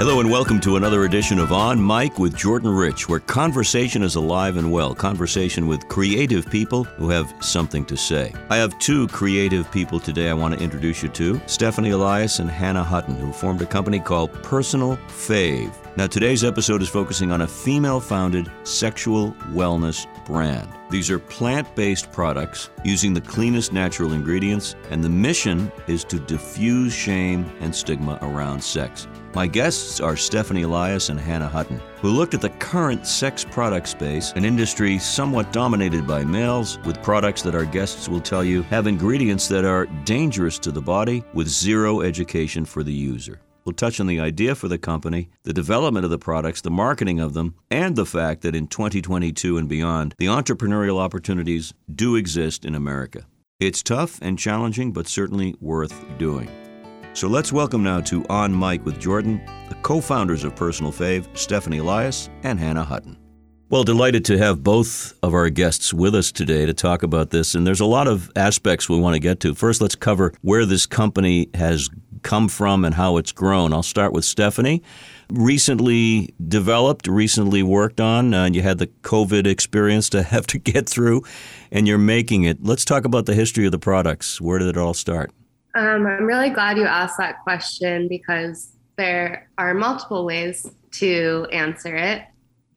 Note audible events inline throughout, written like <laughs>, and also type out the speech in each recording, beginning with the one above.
Hello and welcome to another edition of On Mic with Jordan Rich, where conversation is alive and well. Conversation with creative people who have something to say. I have two creative people today I want to introduce you to Stephanie Elias and Hannah Hutton, who formed a company called Personal Fav. Now, today's episode is focusing on a female founded sexual wellness brand. These are plant based products using the cleanest natural ingredients, and the mission is to diffuse shame and stigma around sex. My guests are Stephanie Elias and Hannah Hutton, who looked at the current sex product space, an industry somewhat dominated by males, with products that our guests will tell you have ingredients that are dangerous to the body with zero education for the user. We'll touch on the idea for the company, the development of the products, the marketing of them, and the fact that in 2022 and beyond, the entrepreneurial opportunities do exist in America. It's tough and challenging, but certainly worth doing. So let's welcome now to On Mic with Jordan, the co founders of Personal Fav, Stephanie Elias and Hannah Hutton. Well, delighted to have both of our guests with us today to talk about this. And there's a lot of aspects we want to get to. First, let's cover where this company has come from and how it's grown. I'll start with Stephanie. Recently developed, recently worked on, uh, and you had the COVID experience to <laughs> have to get through, and you're making it. Let's talk about the history of the products. Where did it all start? Um, I'm really glad you asked that question because there are multiple ways to answer it.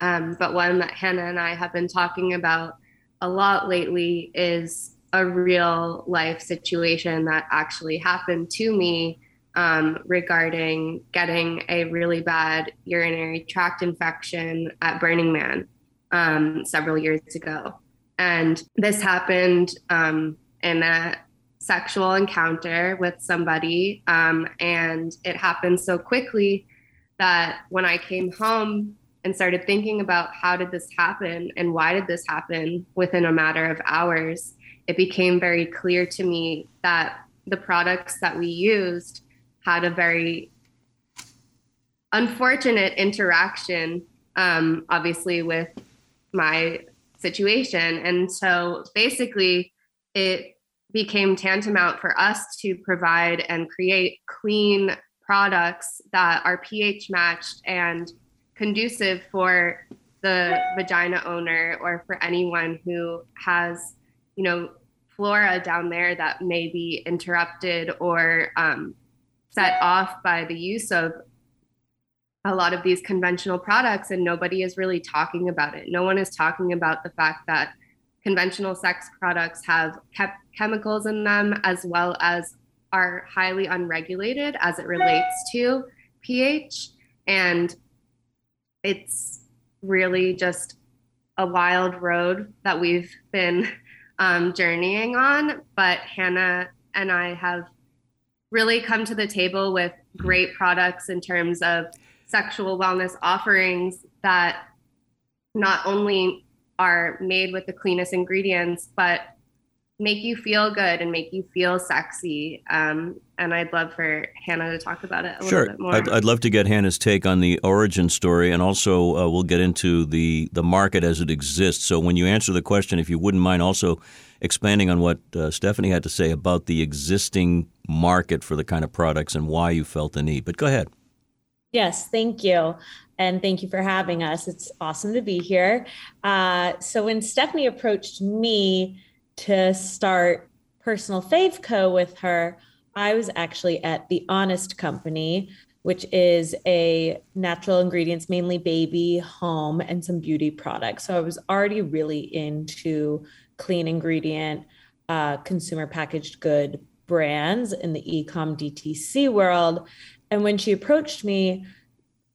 Um, but one that Hannah and I have been talking about a lot lately is a real life situation that actually happened to me um, regarding getting a really bad urinary tract infection at Burning Man um, several years ago. And this happened um, in a sexual encounter with somebody. Um, and it happened so quickly that when I came home and started thinking about how did this happen and why did this happen within a matter of hours, it became very clear to me that the products that we used had a very unfortunate interaction, um, obviously, with my situation. And so basically, it became tantamount for us to provide and create clean products that are pH matched and conducive for the vagina owner or for anyone who has, you know, flora down there that may be interrupted or um, set off by the use of a lot of these conventional products and nobody is really talking about it. No one is talking about the fact that conventional sex products have kept chemicals in them as well as are highly unregulated as it relates to pH and it's really just a wild road that we've been um, journeying on. But Hannah and I have really come to the table with great products in terms of sexual wellness offerings that not only are made with the cleanest ingredients, but make you feel good and make you feel sexy. Um, and I'd love for Hannah to talk about it a sure. little bit more. I'd, I'd love to get Hannah's take on the origin story, and also uh, we'll get into the the market as it exists. So when you answer the question, if you wouldn't mind also expanding on what uh, Stephanie had to say about the existing market for the kind of products and why you felt the need. But go ahead. Yes, thank you. And thank you for having us. It's awesome to be here. Uh, so, when Stephanie approached me, to start Personal Fav Co. with her, I was actually at The Honest Company, which is a natural ingredients, mainly baby, home, and some beauty products. So I was already really into clean ingredient, uh, consumer packaged good brands in the ecom DTC world. And when she approached me,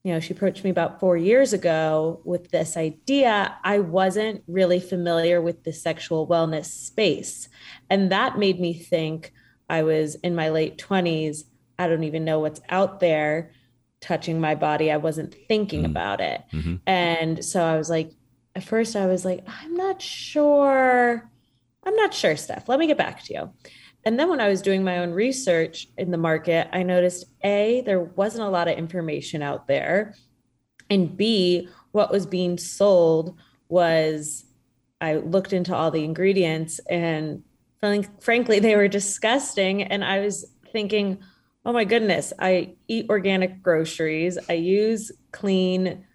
you know, she approached me about four years ago with this idea. I wasn't really familiar with the sexual wellness space. And that made me think I was in my late 20s. I don't even know what's out there touching my body. I wasn't thinking mm about it. Mm-hmm. And so I was like, at first, I was like, I'm not sure. I'm not sure, Steph. Let me get back to you. And then when I was doing my own research in the market, I noticed A, there wasn't a lot of information out there. And B, what was being sold was I looked into all the ingredients and frankly, they were disgusting. And I was thinking, oh my goodness, I eat organic groceries, I use clean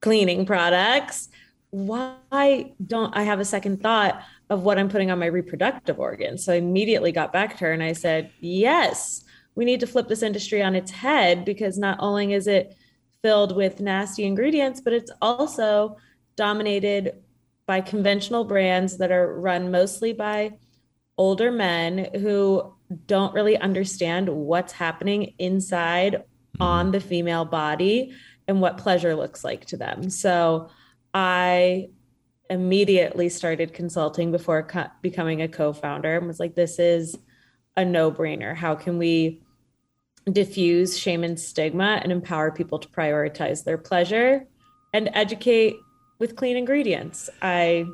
cleaning products. Why don't I have a second thought of what I'm putting on my reproductive organs? So I immediately got back to her and I said, yes, we need to flip this industry on its head because not only is it filled with nasty ingredients, but it's also dominated by conventional brands that are run mostly by older men who don't really understand what's happening inside mm-hmm. on the female body and what pleasure looks like to them. So I immediately started consulting before co- becoming a co-founder and was like this is a no-brainer. How can we diffuse shame and stigma and empower people to prioritize their pleasure and educate with clean ingredients? I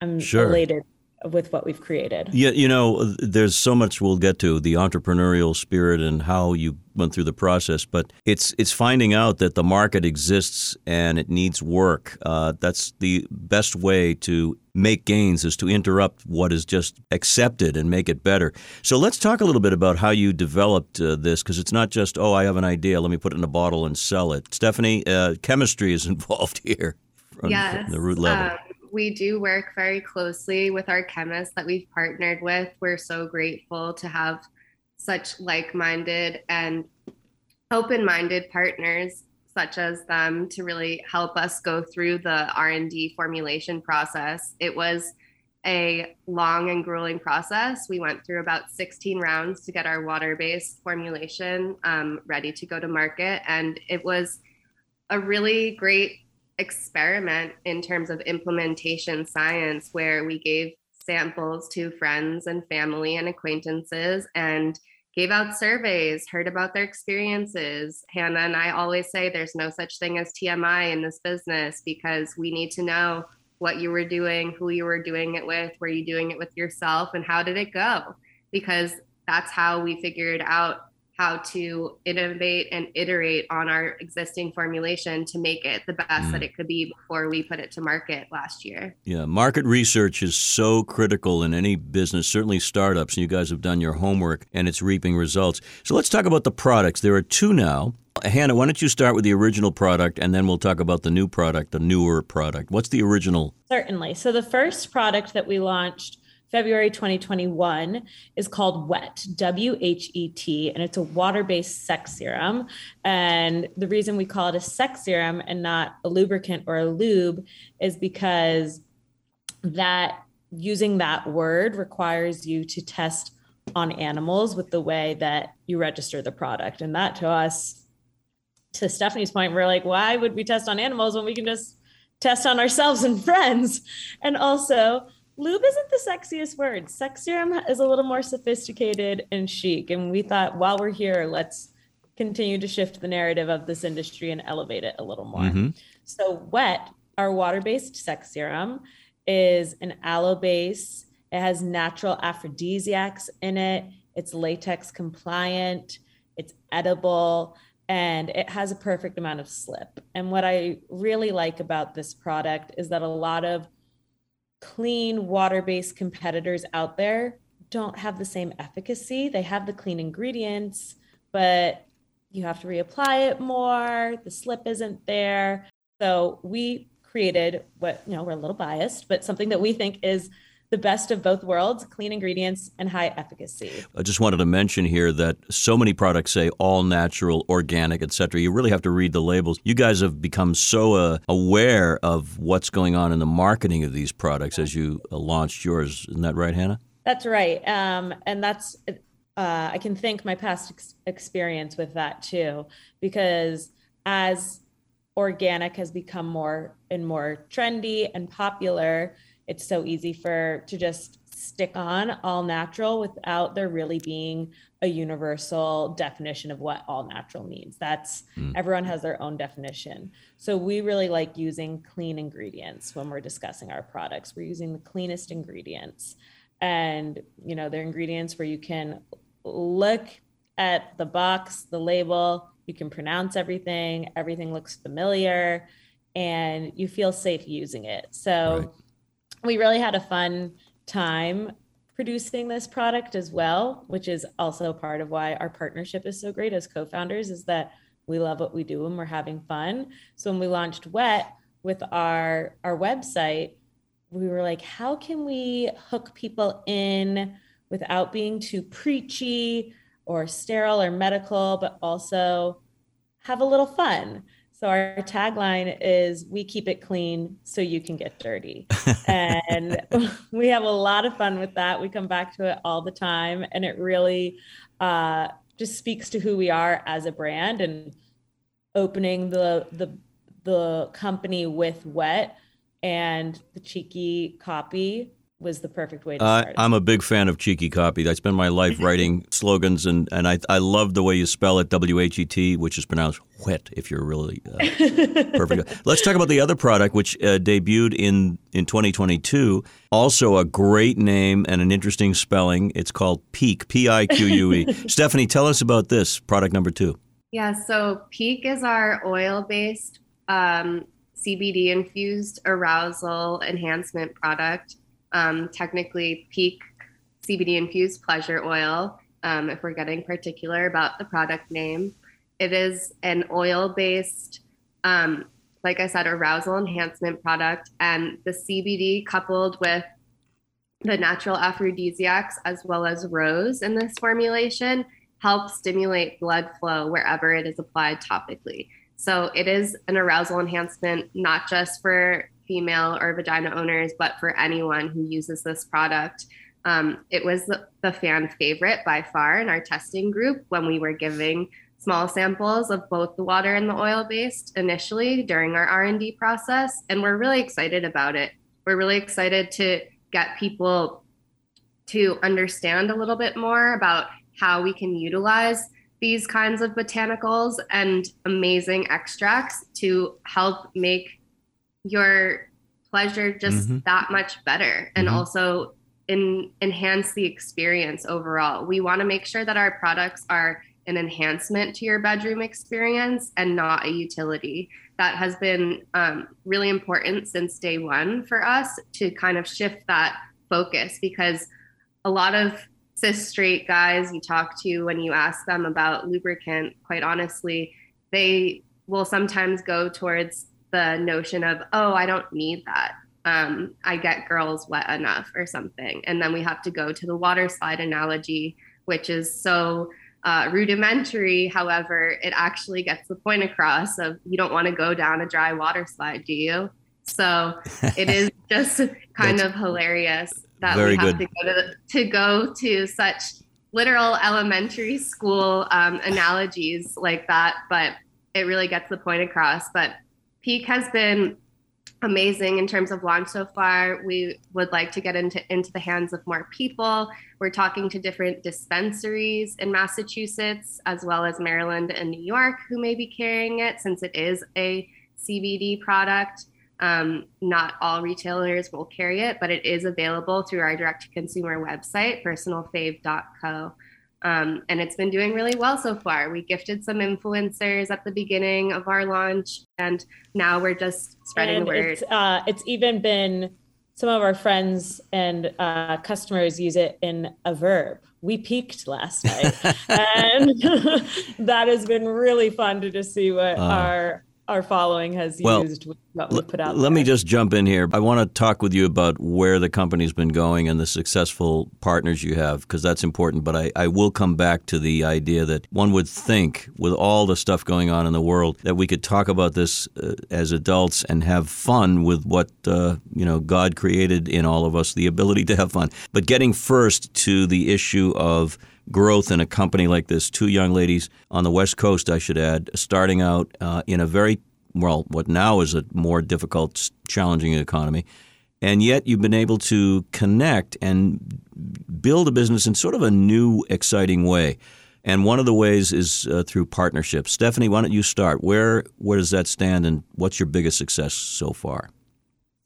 I'm sure. elated with what we've created. Yeah, you know, there's so much we'll get to the entrepreneurial spirit and how you went through the process, but it's it's finding out that the market exists and it needs work. Uh, that's the best way to make gains is to interrupt what is just accepted and make it better. So let's talk a little bit about how you developed uh, this because it's not just oh I have an idea, let me put it in a bottle and sell it. Stephanie, uh, chemistry is <laughs> involved here. From, yes, from the root level. Um, we do work very closely with our chemists that we've partnered with. We're so grateful to have such like-minded and open-minded partners such as them to really help us go through the R&D formulation process. It was a long and grueling process. We went through about 16 rounds to get our water-based formulation um, ready to go to market, and it was a really great experiment in terms of implementation science where we gave samples to friends and family and acquaintances and gave out surveys, heard about their experiences. Hannah and I always say there's no such thing as TMI in this business because we need to know what you were doing, who you were doing it with, were you doing it with yourself, and how did it go? Because that's how we figured out how to innovate and iterate on our existing formulation to make it the best mm. that it could be before we put it to market last year. Yeah, market research is so critical in any business, certainly startups, and you guys have done your homework and it's reaping results. So let's talk about the products. There are two now. Hannah, why don't you start with the original product and then we'll talk about the new product, the newer product. What's the original? Certainly. So the first product that we launched February 2021 is called WHET, W H E T, and it's a water based sex serum. And the reason we call it a sex serum and not a lubricant or a lube is because that using that word requires you to test on animals with the way that you register the product. And that to us, to Stephanie's point, we're like, why would we test on animals when we can just test on ourselves and friends? And also, lube isn't the sexiest word. Sex serum is a little more sophisticated and chic. And we thought while we're here, let's continue to shift the narrative of this industry and elevate it a little more. Mm-hmm. So, Whet, our water based sex serum, is an aloe base. It has natural aphrodisiacs in it. It's latex compliant. It's edible and it has a perfect amount of slip. And what I really like about this product is that a lot of clean water based competitors out there don't have the same efficacy. They have the clean ingredients, but you have to reapply it more. The slip isn't there. So we created what, you know, we're a little biased, but something that we think is the best of both worlds clean ingredients and high efficacy. I just wanted to mention here that so many products say all natural organic etc you really have to read the labels. You guys have become so uh, aware of what's going on in the marketing of these products as you uh, launched yours. Isn't that right hannah? That's right. Um, and that's uh, i can thank my past ex- experience with that too because as organic has become more and more trendy and popular it's so easy for to just stick on all natural without there really being a universal definition of what all natural means. That's mm. everyone has their own definition. So we really like using clean ingredients when we're discussing our products. We're using the cleanest ingredients. And you know, they're ingredients where you can look at the box, the label, you can pronounce everything, everything looks familiar and you feel safe using it. So right we really had a fun time producing this product as well, which is also part of why our partnership is so great as co-founders is that we love what we do and we're having fun. So when we launched Whet with our our website, we were like, how can we hook people in without being too preachy or sterile or medical, but also have a little fun. So our tagline is we keep it clean so you can get dirty. <laughs> and <laughs> we have a lot of fun with that. We come back to it all the time and it really uh, just speaks to who we are as a brand and opening the the the company with Whet and the cheeky copy was the perfect way to uh. I'm a big fan of cheeky copy. I spend my life <laughs> writing slogans, and, and I, I love the way you spell it, W H E T, which is pronounced wet if you're really uh, <laughs> perfect. Let's talk about the other product, which uh, debuted in, in 2022. Also, a great name and an interesting spelling. It's called Pique, P I Q U E. <laughs> Stephanie, tell us about this product number two. Yeah, so Pique is our oil based um, CBD infused arousal enhancement product um, technically Pique CBD infused pleasure oil, um, if we're getting particular about the product name. It is an oil based, um, like I said, arousal enhancement product. And the CBD coupled with the natural aphrodisiacs as well as rose in this formulation helps stimulate blood flow wherever it is applied topically. So it is an arousal enhancement, not just for female or vagina owners, but for anyone who uses this product. Um, it was the, the fan favorite by far in our testing group when we were giving small samples of both the water and the oil based initially during our r&d process and we're really excited about it we're really excited to get people to understand a little bit more about how we can utilize these kinds of botanicals and amazing extracts to help make your pleasure just mm-hmm. that much better and mm-hmm. also in, enhance the experience overall. We want to make sure that our products are an enhancement to your bedroom experience and not a utility. That has been um, really important since day one for us to kind of shift that focus because a lot of cis straight guys you talk to when you ask them about lubricant, quite honestly, they will sometimes go towards the notion of, oh, I don't need that. Um, I get girls wet enough or something. And then we have to go to the water slide analogy, which is so uh, rudimentary. However, it actually gets the point across of you don't want to go down a dry water slide, do you? So it is <laughs> just kind of hilarious that we have to go to, to go to such literal elementary school um, analogies like that, but it really gets the point across. But Pique has been amazing in terms of launch so far. We would like to get into into the hands of more people. We're talking to different dispensaries in Massachusetts as well as Maryland and New York who may be carrying it since it is a CBD product. Um, not all retailers will carry it, but it is available through our direct to consumer website, personalfav.co. Um, and it's been doing really well so far. We gifted some influencers at the beginning of our launch, and now we're just spreading and the word. It's, uh, it's even been some of our friends and uh, customers use it in a verb. We peaked last night, <laughs> and <laughs> that has been really fun to just see what uh, our our following has well, used what we put out. Let there. me just jump in here. I want to talk with you about where the company's been going and the successful partners you have, because that's important. But I, I will come back to the idea that one would think, with all the stuff going on in the world, that we could talk about this uh, as adults and have fun with what uh, you know God created in all of us, the ability to have fun. But getting first to the issue of growth in a company like this. Two young ladies on the West Coast, I should add, starting out uh, in a very, well, what now is a more difficult, challenging economy. And yet you've been able to connect and build a business in sort of a new, exciting way. And one of the ways is uh, through partnerships. Stephanie, why don't you start? Where where does that stand, and what's your biggest success so far?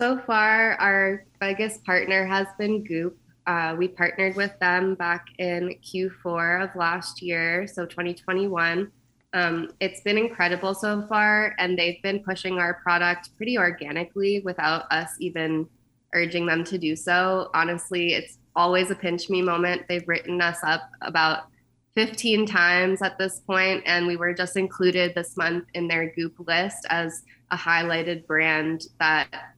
So far, our biggest partner has been Goop. Uh, we partnered with them back in Q4 of last year, so 2021. Um, it's been incredible so far, and they've been pushing our product pretty organically without us even urging them to do so. Honestly, it's always a pinch me moment. They've written us up about 15 times at this point, and we were just included this month in their Goop list as a highlighted brand that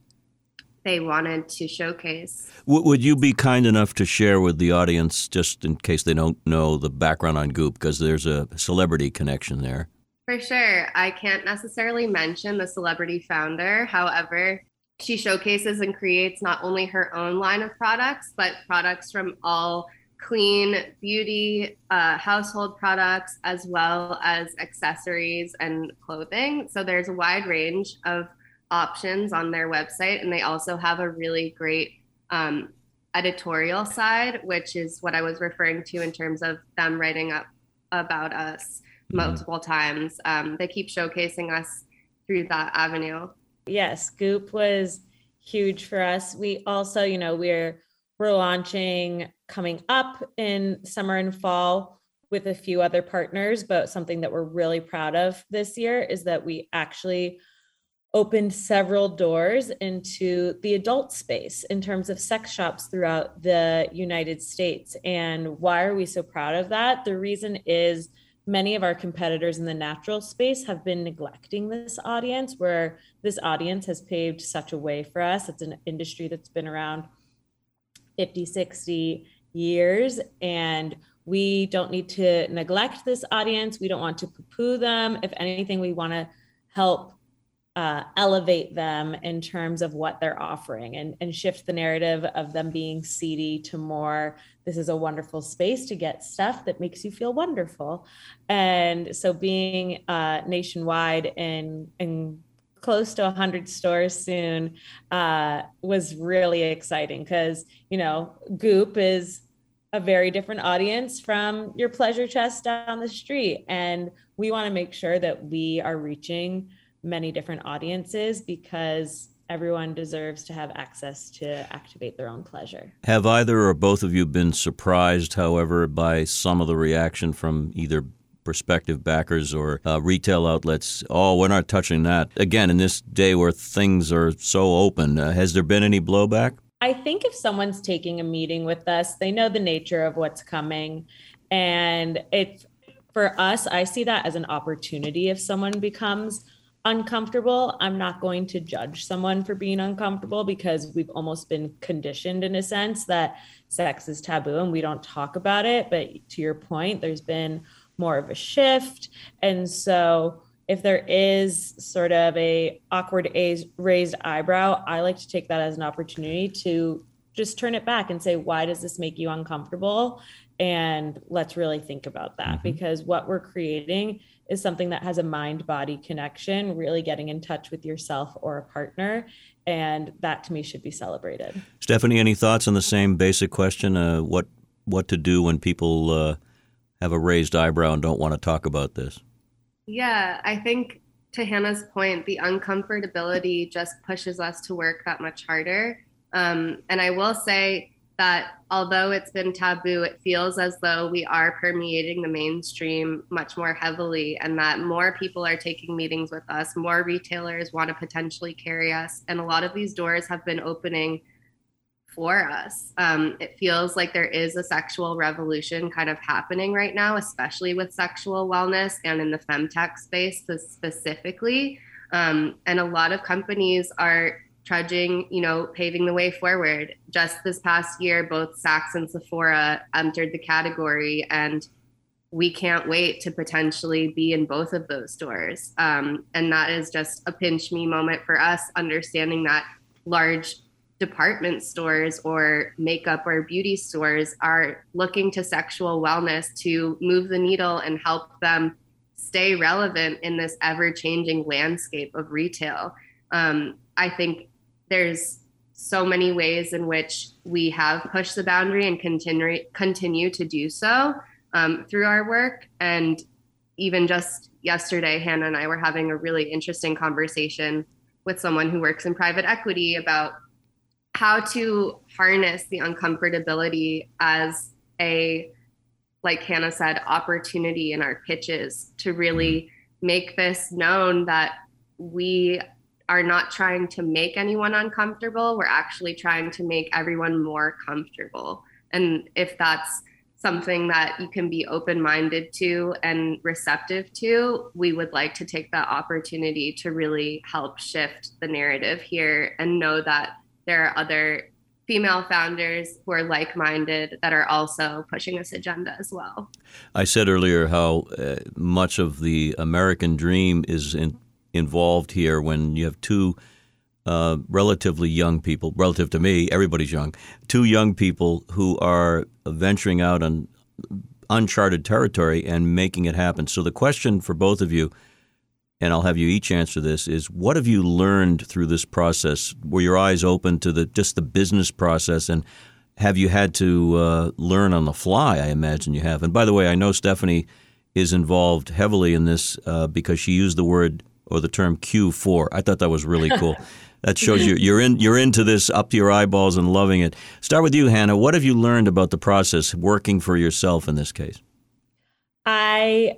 they wanted to showcase. W- would you be kind enough to share with the audience, just in case they don't know the background on Goop, because there's a celebrity connection there? For sure. I can't necessarily mention the celebrity founder. However, she showcases and creates not only her own line of products, but products from all clean beauty, uh, household products, as well as accessories and clothing. So there's a wide range of options on their website. And they also have a really great um, editorial side, which is what I was referring to in terms of them writing up about us mm-hmm. multiple times. Um, they keep showcasing us through that avenue. Yes, Goop was huge for us. We also, you know, we're we're launching coming up in summer and fall with a few other partners, but something that we're really proud of this year is that we actually opened several doors into the adult space in terms of sex shops throughout the United States. And why are we so proud of that? The reason is many of our competitors in the natural space have been neglecting this audience, where this audience has paved such a way for us. It's an industry that's been around 50, 60 years. And we don't need to neglect this audience. We don't want to poo poo them. If anything, we want to help uh, elevate them in terms of what they're offering and, and shift the narrative of them being seedy to more this is a wonderful space to get stuff that makes you feel wonderful. And so being uh, nationwide and and close to 100 stores soon uh, was really exciting because you know goop is a very different audience from your pleasure chest down the street. And we want to make sure that we are reaching many different audiences because everyone deserves to have access to activate their own pleasure. Have either or both of you been surprised, however, by some of the reaction from either prospective backers or uh, retail outlets? Oh, we're not touching that. Again, in this day where things are so open, uh, has there been any blowback? I think if someone's taking a meeting with us, they know the nature of what's coming. And it, for us, I see that as an opportunity if someone becomes uncomfortable, I'm not going to judge someone for being uncomfortable because we've almost been conditioned in a sense that sex is taboo and we don't talk about it. But to your point, there's been more of a shift. And so if there is sort of a awkward raised eyebrow, I like to take that as an opportunity to just turn it back and say, why does this make you uncomfortable? And let's really think about that mm-hmm. because what we're creating is something that has a mind body connection, really getting in touch with yourself or a partner. And that to me should be celebrated. Stephanie, any thoughts on the same basic question? Uh, what what to do when people uh, have a raised eyebrow and don't want to talk about this? Yeah, I think to Hannah's point, the uncomfortability just pushes us to work that much harder. Um, and I will say, that although it's been taboo, it feels as though we are permeating the mainstream much more heavily, and that more people are taking meetings with us, more retailers want to potentially carry us. And a lot of these doors have been opening for us. Um, it feels like there is a sexual revolution kind of happening right now, especially with sexual wellness and in the femtech space specifically. Um, and a lot of companies are trudging, you know, paving the way forward. Just this past year, both Saks and Sephora entered the category, and we can't wait to potentially be in both of those stores. Um, and that is just a pinch me moment for us, understanding that large department stores or makeup or beauty stores are looking to sexual wellness to move the needle and help them stay relevant in this ever changing landscape of retail. Um, I think there's so many ways in which we have pushed the boundary and continue continue to do so um, through our work. And even just yesterday, Hannah and I were having a really interesting conversation with someone who works in private equity about how to harness the uncomfortability as a like Hannah said, opportunity in our pitches to really make this known that we are not trying to make anyone uncomfortable. We're actually trying to make everyone more comfortable. And if that's something that you can be open minded to and receptive to, we would like to take that opportunity to really help shift the narrative here and know that there are other female founders who are like minded that are also pushing this agenda as well. I said earlier how uh, much of the American dream is in, involved here when you have two. Uh, relatively young people, relative to me, everybody's young. Two young people who are venturing out on uncharted territory and making it happen. So the question for both of you and I'll have you each answer this, is what have you learned through this process? Were your eyes open to the just the business process, and have you had to uh, learn on the fly? I imagine you have. And by the way, I know Stephanie is involved heavily in this uh, because she used the word or the term Q4. I thought that was really <laughs> cool. that shows you you're in you're into this up to your eyeballs and loving it. Start with you, Hannah. What have you learned about the process working for yourself in this case? I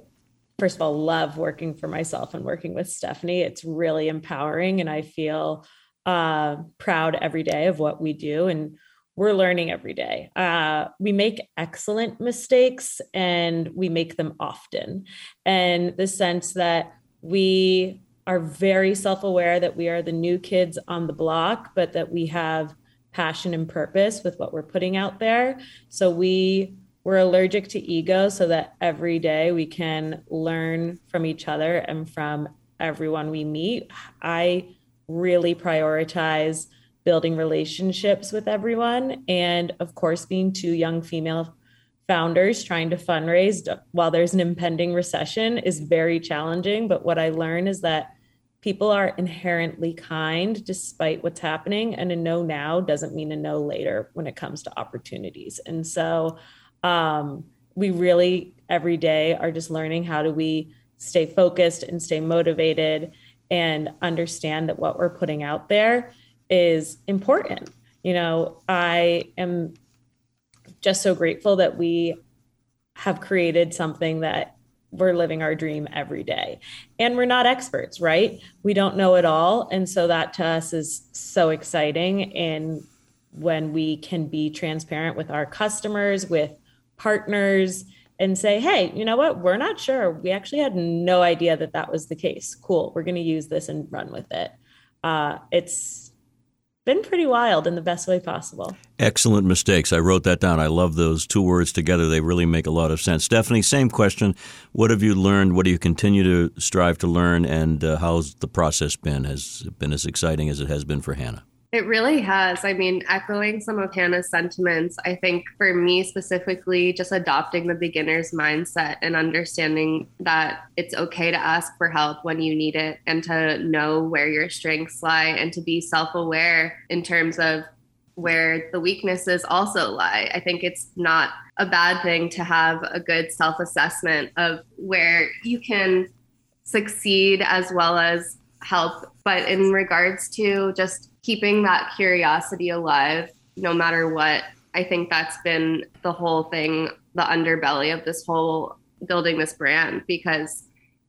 first of all, love working for myself and working with Stephanie. It's really empowering, and I feel uh, proud every day of what we do. And we're learning every day. Uh, we make excellent mistakes and we make them often. And the sense that we are very self aware that we are the new kids on the block, but that we have passion and purpose with what we're putting out there. So we we're allergic to ego so that every day we can learn from each other and from everyone we meet. I really prioritize building relationships with everyone. And of course, being two young female founders trying to fundraise while there's an impending recession is very challenging. But what I learn is that people are inherently kind despite what's happening. And a no now doesn't mean a no later when it comes to opportunities. And so um, we really every day are just learning how do we stay focused and stay motivated and understand that what we're putting out there is important. You know, I am just so grateful that we have created something that we're living our dream every day. And we're not experts, right? We don't know it all. And so that to us is so exciting. And when we can be transparent with our customers, with partners and say, hey, you know what? We're not sure. We actually had no idea that that was the case. Cool. We're going to use this and run with it. Uh, it's been pretty wild in the best way possible. Excellent mistakes. I wrote that down. I love those two words together. They really make a lot of sense. Stephanie, same question. What have you learned? What do you continue to strive to learn? And uh, how's the process been? Has it been as exciting as it has been for Hannah? It really has. I mean, echoing some of Hannah's sentiments, I think for me specifically, just adopting the beginner's mindset and understanding that it's okay to ask for help when you need it and to know where your strengths lie and to be self aware in terms of where the weaknesses also lie. I think it's not a bad thing to have a good self assessment of where you can succeed as well as help. But in regards to just keeping that curiosity alive no matter what. I think that's been the whole thing, the underbelly of this whole building this brand because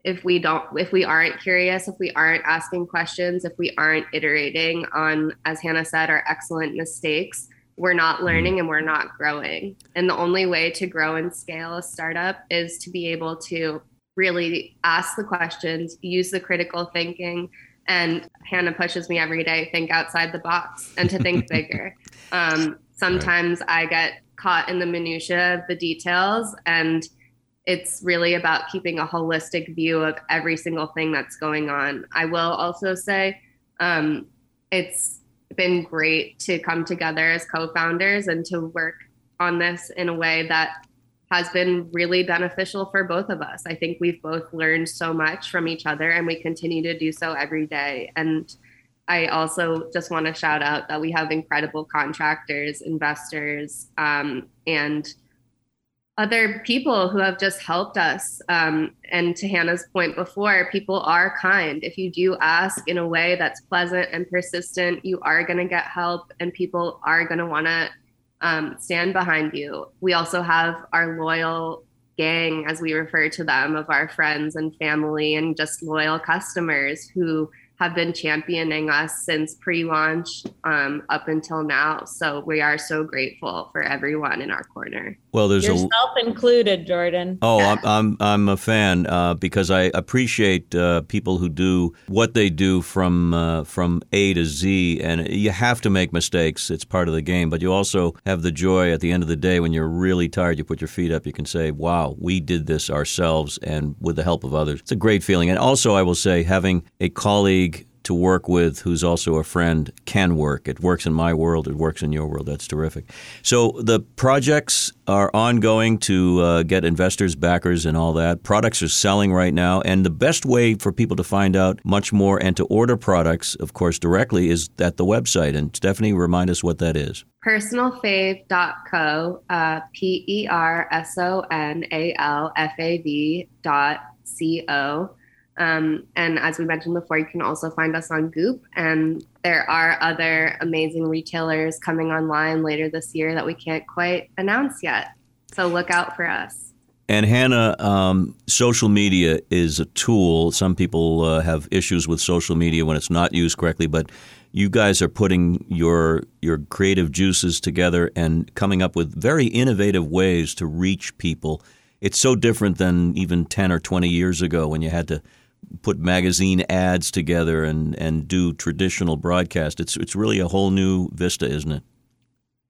if we don't if we aren't curious if we aren't asking questions if we aren't iterating on as hannah said our excellent mistakes we're not mm-hmm. learning and we're not growing and the only way to grow and scale a startup is to be able to really ask the questions use the critical thinking and Hannah pushes me every day think outside the box and to think <laughs> bigger. Um, sometimes. I get caught in the minutia of the details and it's really about keeping a holistic view of every single thing that's going on. I will also say um, it's been great to come together as co-founders and to work on this in a way that has been really beneficial for both of us. I think we've both learned so much from each other and we continue to do so every day. And I also just want to shout out that we have incredible contractors, investors, um, and other people who have just helped us. Um, and to Hannah's point before, people are kind. If you do ask in a way that's pleasant and persistent, you are going to get help, and people are going to want to um, stand behind you. We also have our loyal gang, as we refer to them, of our friends and family and just loyal customers who have been championing us since pre-launch um, up until now. So we are so grateful for everyone in our corner. Well, there's yourself a, included, Jordan. Oh, I'm I'm, I'm a fan uh, because I appreciate uh, people who do what they do from uh, from A to Z, and you have to make mistakes. It's part of the game, but you also have the joy at the end of the day when you're really tired. You put your feet up. You can say, "Wow, we did this ourselves," and with the help of others. It's a great feeling. And also, I will say, having a colleague to work with who's also a friend can work. It works in my world, it works in your world. That's terrific. So the projects are ongoing to uh, get investors, backers, and all that. Products are selling right now. And the best way for people to find out much more and to order products, of course, directly is at the website. And Stephanie, remind us what that is personalfav.co, uh, P E R S O N A L F A V dot C O. Um, and as we mentioned before, you can also find us on Goop. And there are other amazing retailers coming online later this year that we can't quite announce yet. So look out for us. And Hannah, um, social media is a tool. Some people uh, have issues with social media when it's not used correctly, but you guys are putting your your creative juices together and coming up with very innovative ways to reach people. It's so different than even 10 or 20 years ago when you had to put magazine ads together and, and do traditional broadcast. It's it's really a whole new vista, isn't it?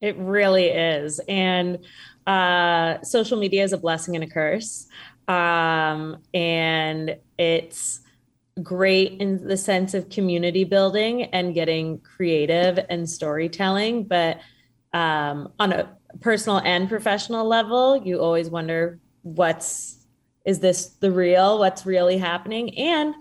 It really is. And uh, social media is a blessing and a curse. Um, and it's great in the sense of community building and getting creative and storytelling. But um, on a personal and professional level, you always wonder what's is this the real what's really happening? And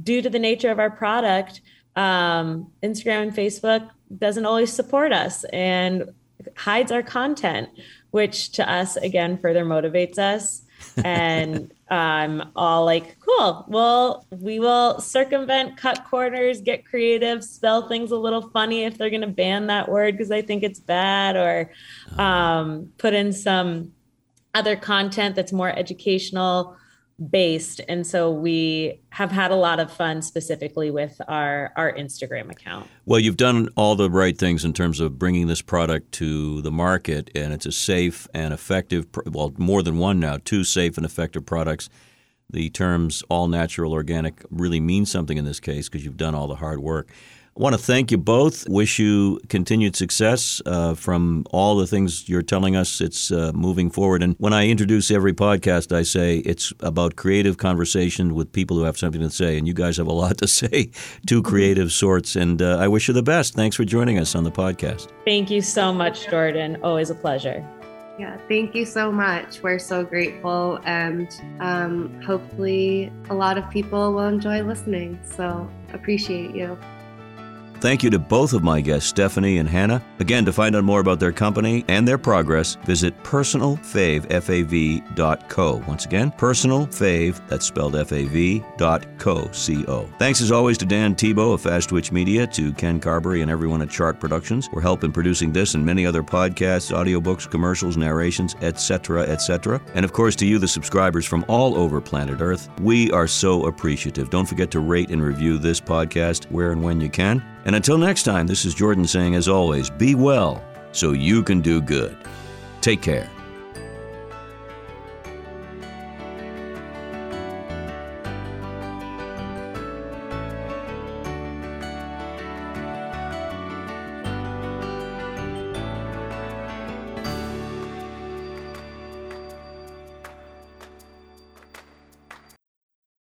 due to the nature of our product um, instagram and facebook doesn't always support us and hides our content which to us again further motivates us. <laughs> And i'm all like cool. Well we will circumvent cut corners get creative spell things a little funny if they're going to ban that word because i think it's bad or um, put in some other content that's more educational based and so we have had a lot of fun specifically with our our Instagram account. Well, you've done all the right things in terms of bringing this product to the market and it's a safe and effective well more than one now, two safe and effective products. The terms all natural organic really mean something in this case because you've done all the hard work. I want to thank you both. Wish you continued success uh, from all the things you're telling us. It's uh, moving forward. And when I introduce every podcast, I say it's about creative conversation with people who have something to say. And you guys have a lot to <laughs> say, two creative sorts. And uh, I wish you the best. Thanks for joining us on the podcast. Thank you so much, Jordan. Always a pleasure. Yeah, thank you so much. We're so grateful, and um, hopefully, a lot of people will enjoy listening. So, appreciate you. Thank you to both of my guests, Stephanie and Hannah. Again, to find out more about their company and their progress, visit personalfav.co. Once again, personalfav, that's spelled F-A-V, dot co, C-O. Thanks as always to Dan Tebow of Fast Twitch Media, to Ken Carberry and everyone at Chart Productions for help in producing this and many other podcasts, audiobooks, commercials, narrations, etc., etc. And of course, to you, the subscribers from all over planet Earth. We are so appreciative. Don't forget to rate and review this podcast where and when you can. And until next time, this is Jordan saying, as always, be well so you can do good. Take care.